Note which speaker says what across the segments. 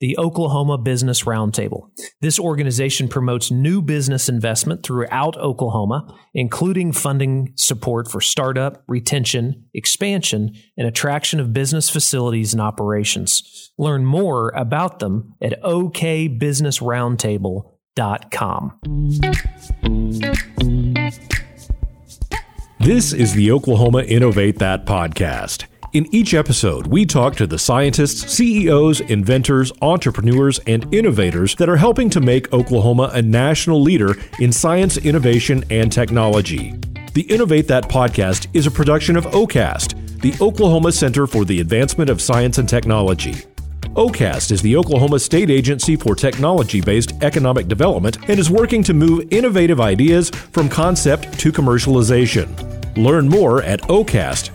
Speaker 1: the Oklahoma Business Roundtable. This organization promotes new business investment throughout Oklahoma, including funding support for startup, retention, expansion, and attraction of business facilities and operations. Learn more about them at okbusinessroundtable.com.
Speaker 2: This is the Oklahoma Innovate That podcast. In each episode, we talk to the scientists, CEOs, inventors, entrepreneurs, and innovators that are helping to make Oklahoma a national leader in science, innovation, and technology. The Innovate That podcast is a production of OCAST, the Oklahoma Center for the Advancement of Science and Technology. OCAST is the Oklahoma State Agency for Technology based Economic Development and is working to move innovative ideas from concept to commercialization. Learn more at ocast.ok.gov.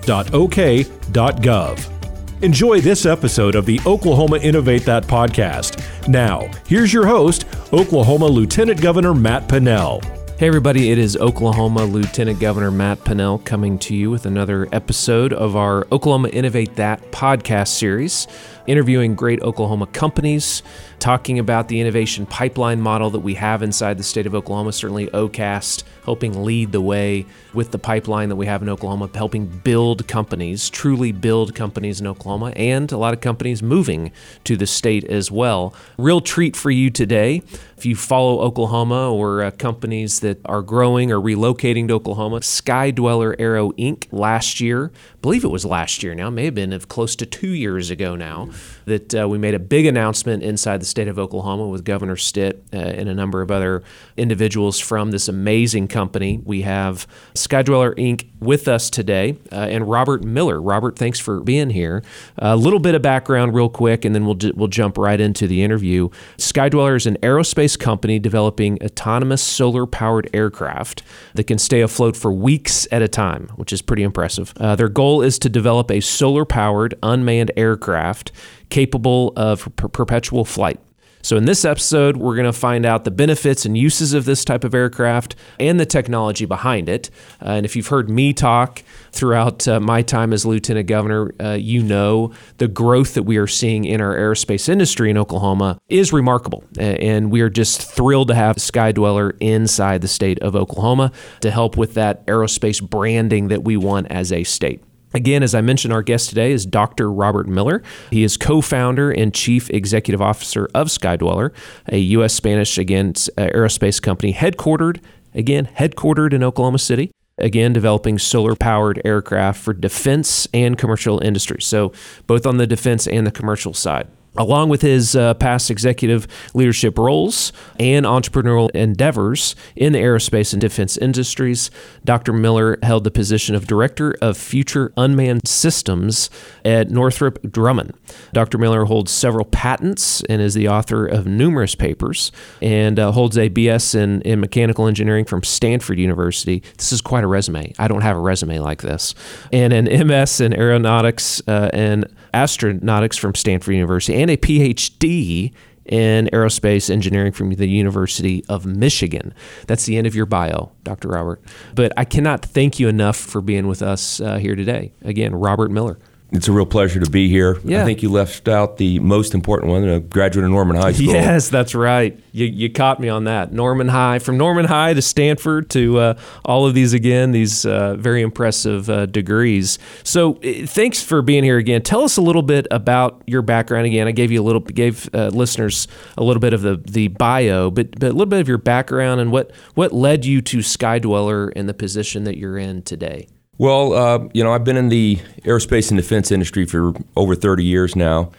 Speaker 2: Enjoy this episode of the Oklahoma Innovate That podcast. Now, here's your host, Oklahoma Lieutenant Governor Matt Pinnell.
Speaker 3: Hey, everybody, it is Oklahoma Lieutenant Governor Matt Pinnell coming to you with another episode of our Oklahoma Innovate That podcast series, interviewing great Oklahoma companies, talking about the innovation pipeline model that we have inside the state of Oklahoma, certainly OCAST helping lead the way with the pipeline that we have in Oklahoma, helping build companies, truly build companies in Oklahoma, and a lot of companies moving to the state as well. Real treat for you today. If you follow Oklahoma or uh, companies that are growing or relocating to Oklahoma, Skydweller Aero Inc. last year, believe it was last year now, may have been close to two years ago now, that uh, we made a big announcement inside the state of Oklahoma with Governor Stitt uh, and a number of other individuals from this amazing company. We have Skydweller Inc. with us today uh, and Robert Miller. Robert, thanks for being here. A little bit of background, real quick, and then we'll, we'll jump right into the interview. Skydweller is an aerospace company developing autonomous solar powered aircraft that can stay afloat for weeks at a time, which is pretty impressive. Uh, their goal is to develop a solar powered unmanned aircraft capable of per- perpetual flight. So, in this episode, we're going to find out the benefits and uses of this type of aircraft and the technology behind it. Uh, and if you've heard me talk throughout uh, my time as Lieutenant Governor, uh, you know the growth that we are seeing in our aerospace industry in Oklahoma is remarkable. And we are just thrilled to have Skydweller inside the state of Oklahoma to help with that aerospace branding that we want as a state. Again, as I mentioned, our guest today is Dr. Robert Miller. He is co founder and chief executive officer of Skydweller, a U.S. Spanish, again, uh, aerospace company headquartered, again, headquartered in Oklahoma City. Again, developing solar powered aircraft for defense and commercial industries. So, both on the defense and the commercial side. Along with his uh, past executive leadership roles and entrepreneurial endeavors in the aerospace and defense industries, Dr. Miller held the position of Director of Future Unmanned Systems at Northrop Grumman. Dr. Miller holds several patents and is the author of numerous papers and uh, holds a BS in, in mechanical engineering from Stanford University. This is quite a resume. I don't have a resume like this. And an MS in aeronautics uh, and astronautics from Stanford University and a PhD in aerospace engineering from the University of Michigan. That's the end of your bio, Dr. Robert. But I cannot thank you enough for being with us uh, here today. Again, Robert Miller.
Speaker 4: It's a real pleasure to be here. Yeah. I think you left out the most important one, a graduate of Norman High School.
Speaker 3: Yes, that's right. You, you caught me on that. Norman High, from Norman High to Stanford to uh, all of these again, these uh, very impressive uh, degrees. So uh, thanks for being here again. Tell us a little bit about your background again. I gave you a little, gave uh, listeners a little bit of the, the bio, but, but a little bit of your background and what, what led you to Skydweller and the position that you're in today.
Speaker 4: Well, uh, you know, I've been in the aerospace and defense industry for over 30 years now.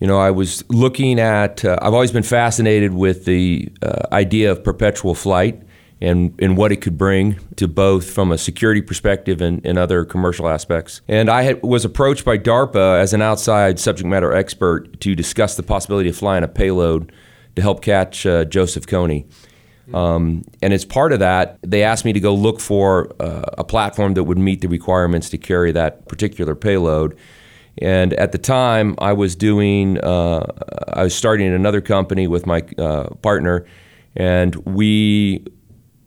Speaker 4: You know, I was looking at, uh, I've always been fascinated with the uh, idea of perpetual flight and, and what it could bring to both from a security perspective and, and other commercial aspects. And I had, was approached by DARPA as an outside subject matter expert to discuss the possibility of flying a payload to help catch uh, Joseph Kony. Um, and as part of that, they asked me to go look for uh, a platform that would meet the requirements to carry that particular payload. And at the time, I was doing, uh, I was starting another company with my uh, partner, and we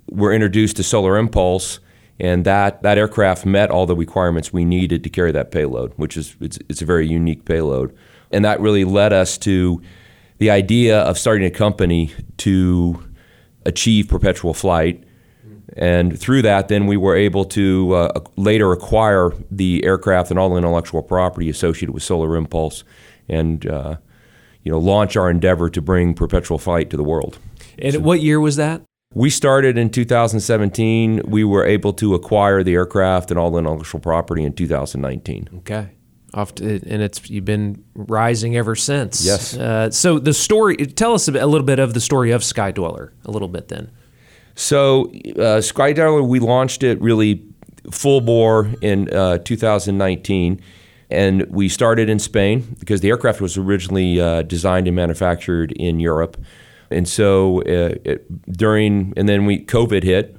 Speaker 4: were introduced to Solar Impulse, and that, that aircraft met all the requirements we needed to carry that payload, which is it's, it's a very unique payload. And that really led us to the idea of starting a company to achieve perpetual flight. And through that, then we were able to uh, later acquire the aircraft and all the intellectual property associated with Solar Impulse, and uh, you know launch our endeavor to bring perpetual flight to the world.
Speaker 3: And so, what year was that?
Speaker 4: We started in 2017. We were able to acquire the aircraft and all the intellectual property in 2019.
Speaker 3: Okay. To, and it's you've been rising ever since.
Speaker 4: Yes.
Speaker 3: Uh, so the story. Tell us a, bit, a, little bit of the story of Skydweller. A little bit then.
Speaker 4: So uh, Skydweller, we launched it really full bore in uh, 2019, and we started in Spain because the aircraft was originally uh, designed and manufactured in Europe, and so uh, it, during and then we COVID hit.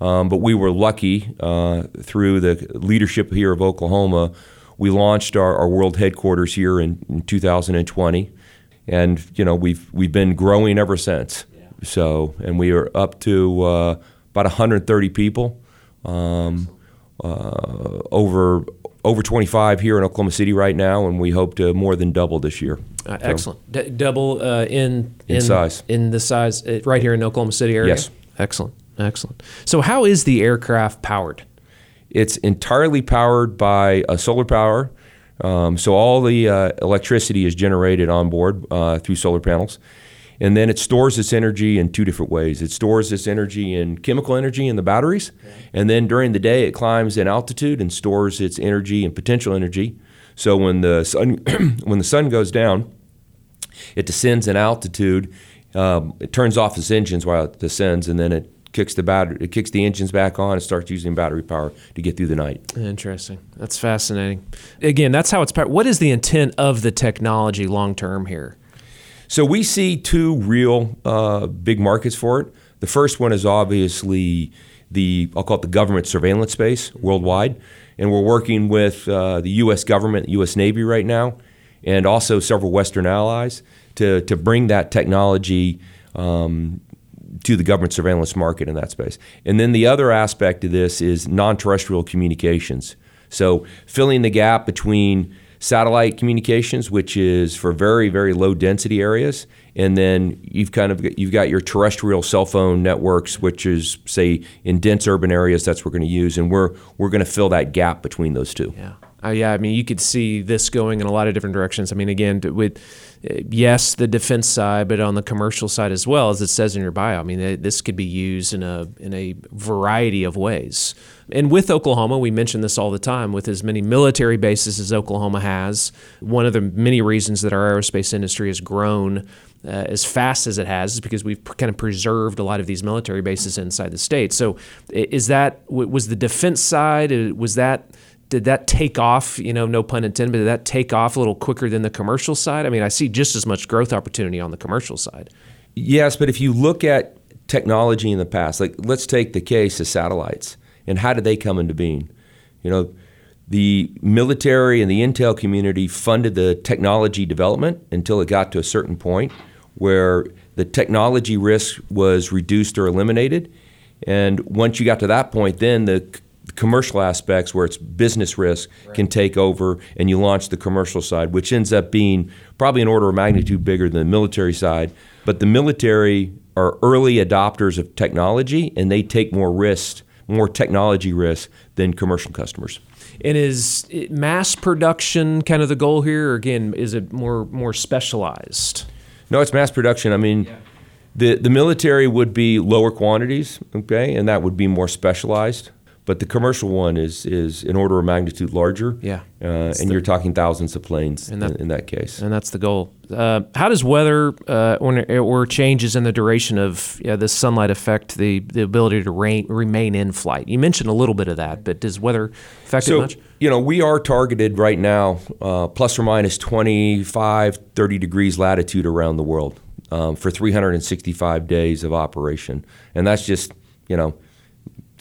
Speaker 4: Um, but we were lucky uh, through the leadership here of Oklahoma we launched our, our world headquarters here in, in, 2020, and you know we've we've been growing ever since. Yeah. So, and we are up to uh, about 130 people, um, uh, over over 25 here in Oklahoma City right now, and we hope to more than double this year.
Speaker 3: Uh, excellent, D- double uh, in,
Speaker 4: in, in size
Speaker 3: in the size uh, right here in Oklahoma City area.
Speaker 4: Yes,
Speaker 3: excellent, excellent. So, how is the aircraft powered?
Speaker 4: It's entirely powered by uh, solar power. Um, so all the uh, electricity is generated on board uh, through solar panels. And then it stores its energy in two different ways. It stores its energy in chemical energy in the batteries, and then during the day it climbs in altitude and stores its energy and potential energy. So when the sun when the sun goes down, it descends in altitude. Um, it turns off its engines while it descends, and then it kicks the battery, it kicks the engines back on, and starts using battery power to get through the night.
Speaker 3: Interesting. That's fascinating. Again, that's how it's. Powered. What is the intent of the technology long term here?
Speaker 4: So we see two real uh, big markets for it. The first one is obviously the I'll call it the government surveillance space worldwide, and we're working with uh, the U.S. government, the U.S. Navy right now, and also several Western allies to to bring that technology um, to the government surveillance market in that space. And then the other aspect of this is non terrestrial communications. So filling the gap between satellite communications, which is for very, very low density areas, and then you've kind of you've got your terrestrial cell phone networks, which is say in dense urban areas. That's what we're going to use, and we're we're going to fill that gap between those two.
Speaker 3: Yeah. Uh, yeah, I mean, you could see this going in a lot of different directions. I mean, again, with uh, yes, the defense side, but on the commercial side as well, as it says in your bio. I mean, this could be used in a in a variety of ways. And with Oklahoma, we mention this all the time. With as many military bases as Oklahoma has, one of the many reasons that our aerospace industry has grown uh, as fast as it has is because we've kind of preserved a lot of these military bases inside the state. So, is that was the defense side? Was that did that take off? You know, no pun intended, but did that take off a little quicker than the commercial side? I mean, I see just as much growth opportunity on the commercial side.
Speaker 4: Yes, but if you look at technology in the past, like let's take the case of satellites and how did they come into being? You know, the military and the intel community funded the technology development until it got to a certain point where the technology risk was reduced or eliminated. And once you got to that point, then the commercial aspects where it's business risk right. can take over and you launch the commercial side, which ends up being probably an order of magnitude bigger than the military side. But the military are early adopters of technology and they take more risk, more technology risk than commercial customers.
Speaker 3: And is mass production kind of the goal here, or again, is it more more specialized?
Speaker 4: No, it's mass production. I mean, yeah. the the military would be lower quantities, okay, and that would be more specialized but the commercial one is is an order of magnitude larger.
Speaker 3: Yeah,
Speaker 4: uh, and the, you're talking thousands of planes that, in, in, that case.
Speaker 3: And that's the goal. Uh, how does weather uh, or, or, changes in the duration of yeah, the sunlight affect the, the ability to rain, remain in flight? You mentioned a little bit of that, but does weather affect
Speaker 4: so,
Speaker 3: it much?
Speaker 4: You know, we are targeted right now uh, plus or minus 25, 30 degrees latitude around the world um, for 365 days of operation, and that's just you know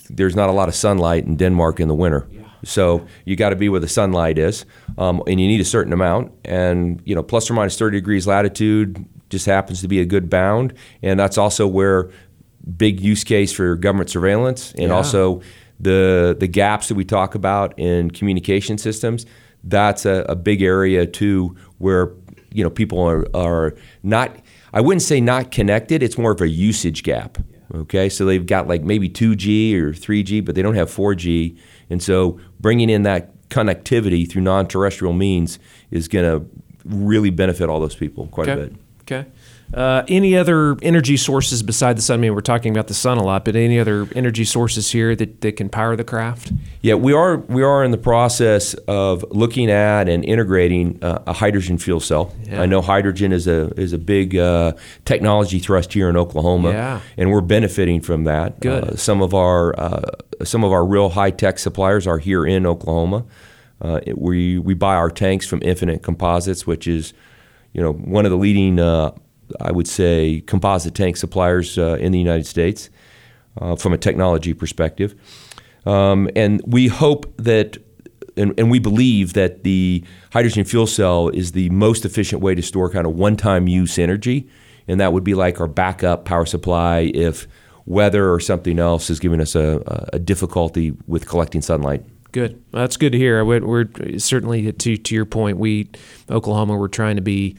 Speaker 4: there's not a lot of sunlight in Denmark in the winter. Yeah. So you got to be where the sunlight is, um, and you need a certain amount. And you know, plus or minus 30 degrees latitude just happens to be a good bound, and that's also where big use case for government surveillance, and yeah. also the the gaps that we talk about in communication systems. That's a, a big area too, where you know people are are not. I wouldn't say not connected. It's more of a usage gap. Okay, so they've got like maybe 2G or 3G, but they don't have 4G, and so bringing in that connectivity through non-terrestrial means is going to really benefit all those people quite
Speaker 3: okay.
Speaker 4: a bit.
Speaker 3: Okay. Uh, any other energy sources beside the sun? I mean, we're talking about the sun a lot, but any other energy sources here that, that can power the craft?
Speaker 4: Yeah, we are we are in the process of looking at and integrating uh, a hydrogen fuel cell. Yeah. I know hydrogen is a is a big uh, technology thrust here in Oklahoma,
Speaker 3: yeah.
Speaker 4: and we're benefiting from that.
Speaker 3: Good.
Speaker 4: Uh, some of our uh, some of our real high tech suppliers are here in Oklahoma. Uh, we we buy our tanks from Infinite Composites, which is you know one of the leading I would say, composite tank suppliers uh, in the United States uh, from a technology perspective. Um, and we hope that, and, and, we believe that the hydrogen fuel cell is the most efficient way to store kind of one time use energy. And that would be like our backup power supply if weather or something else is giving us a, a difficulty with collecting sunlight.
Speaker 3: Good. That's good to hear. We're, we're, certainly to to your point. We Oklahoma, we're trying to be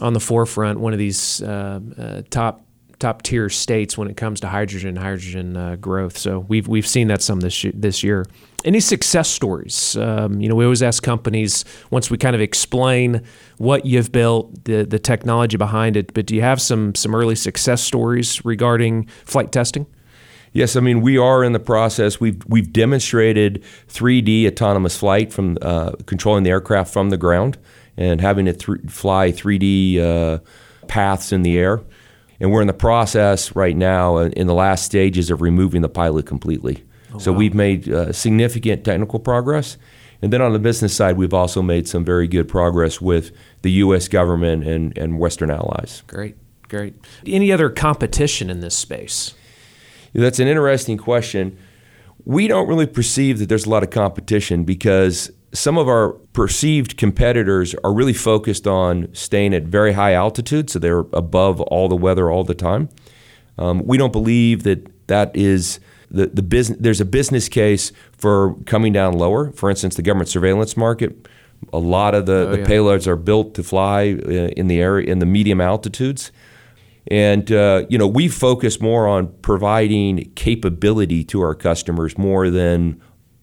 Speaker 3: on the forefront, one of these uh, uh, top top tier states when it comes to hydrogen hydrogen uh, growth. So we've we've seen that some this this year. Any success stories? Um, you know, we always ask companies once we kind of explain what you've built, the the technology behind it. But do you have some some early success stories regarding flight testing?
Speaker 4: Yes, I mean we are in the process. We've we've demonstrated 3D autonomous flight from uh, controlling the aircraft from the ground and having it th- fly 3D uh, paths in the air. And we're in the process right now uh, in the last stages of removing the pilot completely. Oh, so wow. we've made uh, significant technical progress. And then on the business side, we've also made some very good progress with the U.S. government and, and Western allies.
Speaker 3: Great, great. Any other competition in this space?
Speaker 4: That's an interesting question. We don't really perceive that there's a lot of competition because some of our perceived competitors are really focused on staying at very high altitude, so they're above all the weather all the time. Um, we don't believe that that is the, the business. There's a business case for coming down lower. For instance, the government surveillance market. A lot of the, oh, the yeah. payloads are built to fly uh, in the area in the medium altitudes. And uh, you know, we focus more on providing capability to our customers more than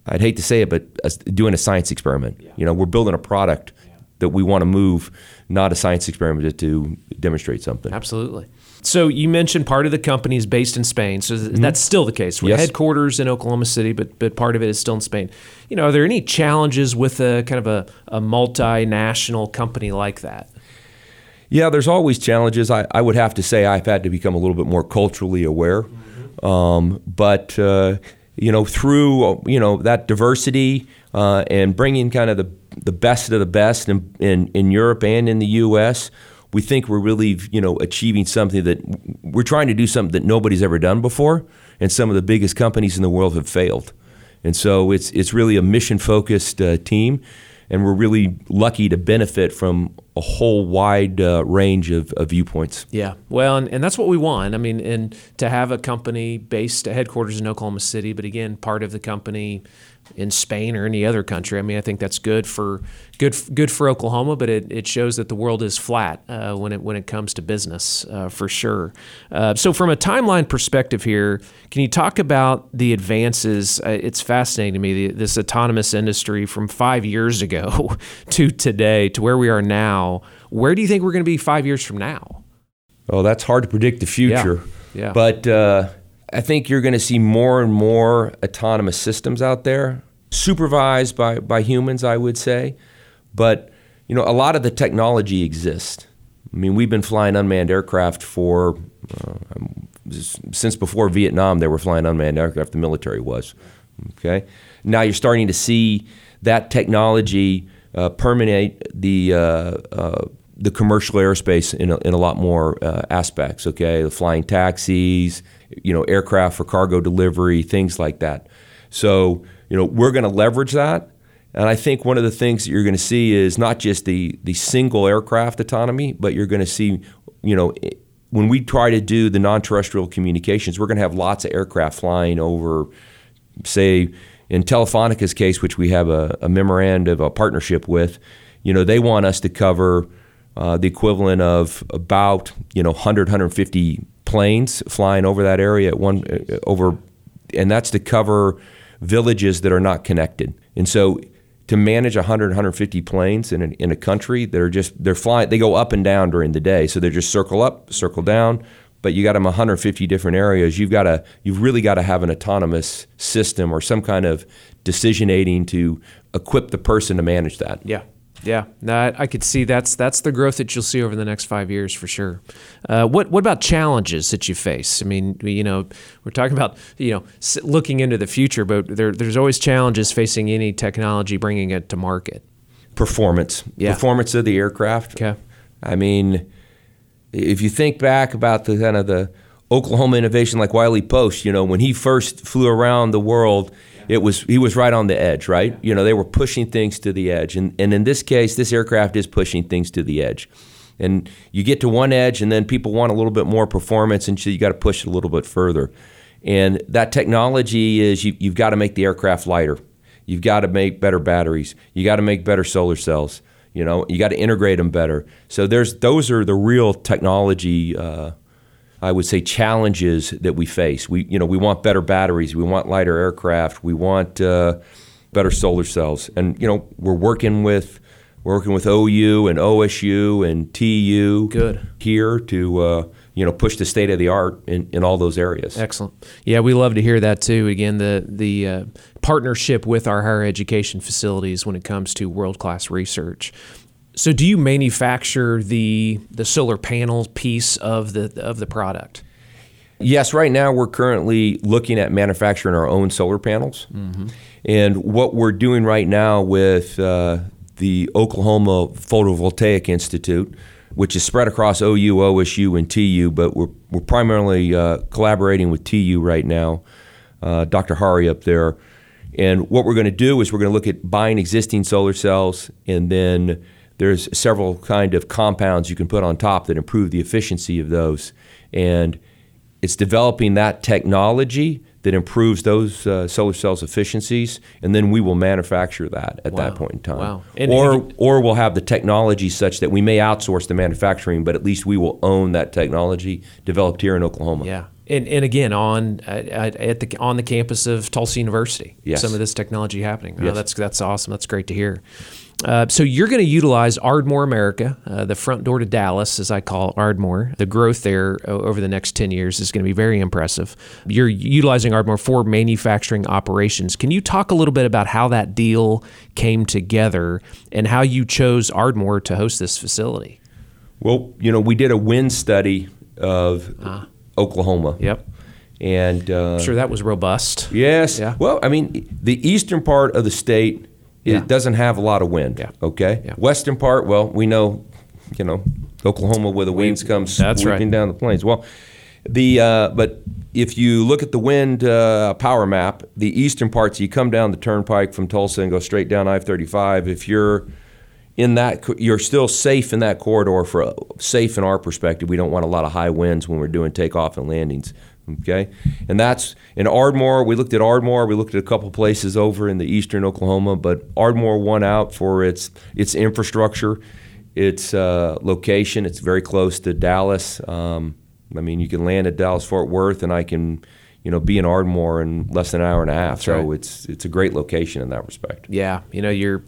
Speaker 4: I'd hate to say it, but doing a science experiment. Yeah. You know, we're building a product yeah. that we want to move, not a science experiment to demonstrate something.
Speaker 3: Absolutely. So you mentioned part of the company is based in Spain. So mm-hmm. that's still the case. We're
Speaker 4: yes.
Speaker 3: headquarters in Oklahoma City, but but part of it is still in Spain. You know, are there any challenges with a kind of a, a multinational company like that?
Speaker 4: Yeah, there's always challenges. I, I would have to say I've had to become a little bit more culturally aware. Mm-hmm. Um, but uh, you know, through you know that diversity uh, and bringing kind of the the best of the best in, in, in Europe and in the U.S. We think we're really you know achieving something that we're trying to do something that nobody's ever done before, and some of the biggest companies in the world have failed. And so it's it's really a mission focused uh, team and we're really lucky to benefit from a whole wide uh, range of, of, viewpoints.
Speaker 3: Yeah, well, and, and that's what we want. I mean, and to have a company based headquarters in Oklahoma City, but again, part of the company in Spain or any other country. I mean, I think that's good for good good for Oklahoma, but it, it shows that the world is flat uh, when it when it comes to business uh, for sure. Uh, so, from a timeline perspective here, can you talk about the advances? Uh, it's fascinating to me the, this autonomous industry from five years ago to today to where we are now. Where do you think we're going to be five years from now?
Speaker 4: Oh, that's hard to predict the future.
Speaker 3: Yeah. yeah.
Speaker 4: But uh, I think you're going to see more and more autonomous systems out there, supervised by, by humans, I would say. But you know, a lot of the technology exists. I mean, we've been flying unmanned aircraft for uh, since before Vietnam. They were flying unmanned aircraft. The military was. Okay. Now you're starting to see that technology uh, permeate the uh, uh the commercial airspace in a, in a lot more uh, aspects. Okay, the flying taxis, you know, aircraft for cargo delivery, things like that. So, you know, we're going to leverage that. And I think one of the things that you're going to see is not just the, the single aircraft autonomy, but you're going to see, you know, when we try to do the non terrestrial communications, we're going to have lots of aircraft flying over, say, in Telefonica's case, which we have a, a memorandum of a partnership with, you know, they want us to cover uh, the equivalent of about you know 100 150 planes flying over that area at one uh, over, and that's to cover villages that are not connected. And so to manage 100 150 planes in a, in a country that are just they're flying they go up and down during the day. So they're just circle up circle down but you got them 150 different areas. You've got to you've really got to have an autonomous system or some kind of decision aiding to equip the person to manage that.
Speaker 3: Yeah yeah, I, I could see that's that's the growth that you'll see over the next five years for sure. Uh, what what about challenges that you face? I mean, you know, we're talking about you know looking into the future, but there, there's always challenges facing any technology bringing it to market.
Speaker 4: Performance,
Speaker 3: Yeah.
Speaker 4: performance of the aircraft.
Speaker 3: Okay.
Speaker 4: I mean, if you think back about the kind of the Oklahoma innovation, like Wiley Post, you know, when he first flew around the world, it was he was right on the edge, right? You know, they were pushing things to the edge, and and in this case, this aircraft is pushing things to the edge. And you get to one edge, and then people want a little bit more performance, and so you got to push it a little bit further. And that technology is you, you've got to make the aircraft lighter. You've got to make better batteries. You got to make better solar cells. You know, you got to integrate them better. So there's those are the real technology. Uh, I would say challenges that we face. We you know we want better batteries. We want lighter aircraft. We want uh, better solar cells. And you know we're working with we're working with OU and OSU and TU
Speaker 3: Good.
Speaker 4: here to uh, you know push the state of the art in, in all those areas.
Speaker 3: Excellent. Yeah, we love to hear that too. Again, the the uh, partnership with our higher education facilities when it comes to world class research. So, do you manufacture the the solar panel piece of the of the product?
Speaker 4: Yes, right now we're currently looking at manufacturing our own solar panels. And what we're doing right now with uh, the Oklahoma Photovoltaic Institute, which is spread across OU, OSU, and TU, but we're, we're primarily uh, collaborating with TU right now, uh, Dr. Hari up there. And what we're going to do is we're going to look at buying existing solar cells, and then there's several kind of compounds you can put on top that improve the efficiency of those. And it's developing that technology that improves those uh, solar cells efficiencies, and then we will manufacture that at
Speaker 3: Wow.
Speaker 4: that point in time.
Speaker 3: Wow. And-
Speaker 4: or
Speaker 3: and
Speaker 4: or we'll have the technology such that we may outsource the manufacturing, but at least we will own that technology developed here in Oklahoma.
Speaker 3: Yeah, and and again on at, at the on the campus of Tulsa University,
Speaker 4: Yes.
Speaker 3: some of this technology happening. Oh, that's that's awesome. That's great to hear. Uh, so you're going to utilize Ardmore America, uh, the front door to Dallas, as I call Ardmore. The growth there over the next 10 years is going to be very impressive. You're utilizing Ardmore for manufacturing operations. Can you talk a little bit about how that deal came together and how you chose Ardmore to host this facility?
Speaker 4: Well, you know, we did a wind study of Oklahoma.
Speaker 3: Yep.
Speaker 4: And uh,
Speaker 3: Sure, that was robust.
Speaker 4: Yes.
Speaker 3: Yeah.
Speaker 4: Well, I mean, the eastern part of the state it
Speaker 3: Yeah.
Speaker 4: doesn't have a lot of wind.
Speaker 3: Yeah.
Speaker 4: Okay.
Speaker 3: Yeah.
Speaker 4: Western part, well, we know, you know, Oklahoma where the winds come sweeping
Speaker 3: right.
Speaker 4: down the plains. Well, the uh, but if you look at the wind uh, power map, the eastern parts, you come down the turnpike from Tulsa and go straight down I-35. If you're in that, you're still safe in that corridor. For safe in our perspective, we don't want a lot of high winds when we're doing takeoff and landings. Okay, and that's in Ardmore. We looked at Ardmore. We looked at a couple places over in the eastern Oklahoma, but Ardmore won out for its its infrastructure, its uh, location. It's very close to Dallas. Um, I mean, you can land at Dallas Fort Worth, and I can, you know, be in Ardmore in less than an hour and a half. so
Speaker 3: right.
Speaker 4: it's it's a great location in that respect.
Speaker 3: Yeah, you know you're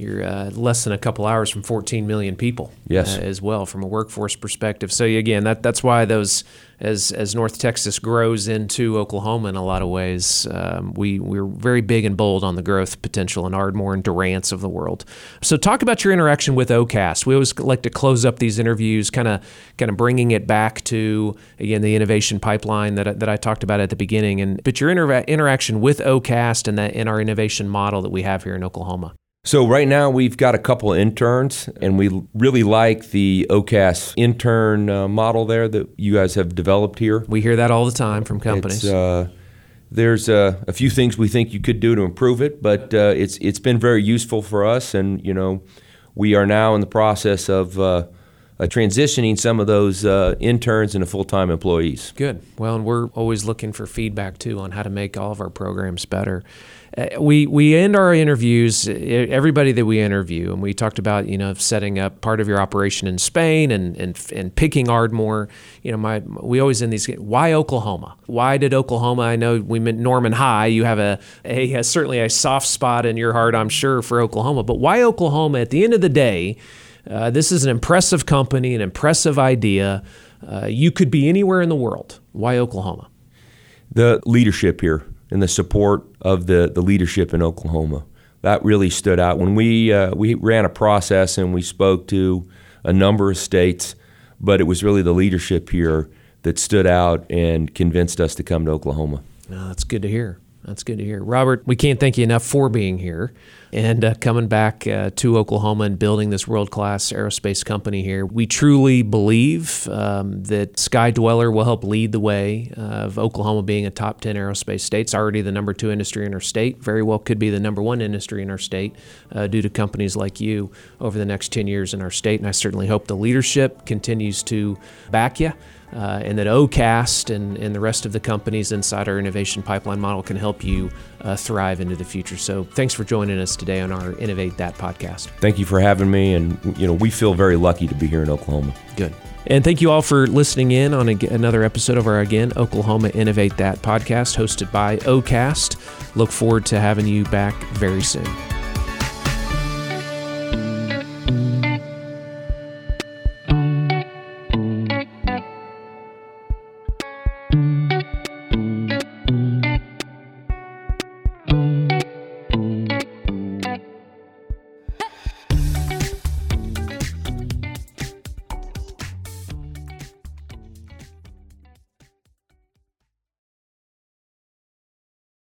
Speaker 3: you're uh, less than a couple hours from 14 million people.
Speaker 4: Yes.
Speaker 3: uh, as well from a workforce perspective. So again, that that's why those as as North Texas grows into Oklahoma in a lot of ways, um, we we're very big and bold on the growth potential in Ardmore and Durant's of the world. So talk about your interaction with OCAST. We always like to close up these interviews, kind of kind of bringing it back to again the innovation pipeline that that I talked about at the beginning, and but your inter- interaction with OCAST and that in our innovation model that we have here in Oklahoma.
Speaker 4: So right now we've got a couple interns, and we really like the OCAST intern uh, model there that you guys have developed here.
Speaker 3: We hear that all the time from companies.
Speaker 4: It's, uh, there's uh, a few things we think you could do to improve it, but uh, it's it's been very useful for us, and you know, we are now in the process of uh, transitioning some of those uh, interns into full time employees.
Speaker 3: Good. Well, and we're always looking for feedback too on how to make all of our programs better. Uh, we we end our interviews everybody that we interview and we talked about you know setting up part of your operation in Spain and and, and picking Ardmore you know my we always end these why Oklahoma why did Oklahoma I know we meant Norman High you have a, a, a certainly a soft spot in your heart I'm sure for Oklahoma but why Oklahoma at the end of the day uh, this is an impressive company an impressive idea uh, you could be anywhere in the world why Oklahoma
Speaker 4: the leadership here and the support of the, the leadership in Oklahoma. That really stood out. When we, uh, we ran a process and we spoke to a number of states, but it was really the leadership here that stood out and convinced us to come to Oklahoma.
Speaker 3: Oh, that's good to hear. That's good to hear. Robert, we can't thank you enough for being here and uh, coming back uh, to Oklahoma and building this world class aerospace company here. We truly believe um, that Skydweller will help lead the way of Oklahoma being a top 10 aerospace state. It's already the number two industry in our state, very well could be the number one industry in our state uh, due to companies like you over the next 10 years in our state. And I certainly hope the leadership continues to back you uh, and that OCAST and, and the rest of the companies inside our innovation pipeline model can help you uh, thrive into the future. So thanks for joining us today on our Innovate That podcast.
Speaker 4: Thank you for having me, and you know we feel very lucky to be here in Oklahoma.
Speaker 3: Good. And thank you all for listening in on a, another episode of our again Oklahoma Innovate That podcast hosted by OCAST. Look forward to having you back very soon.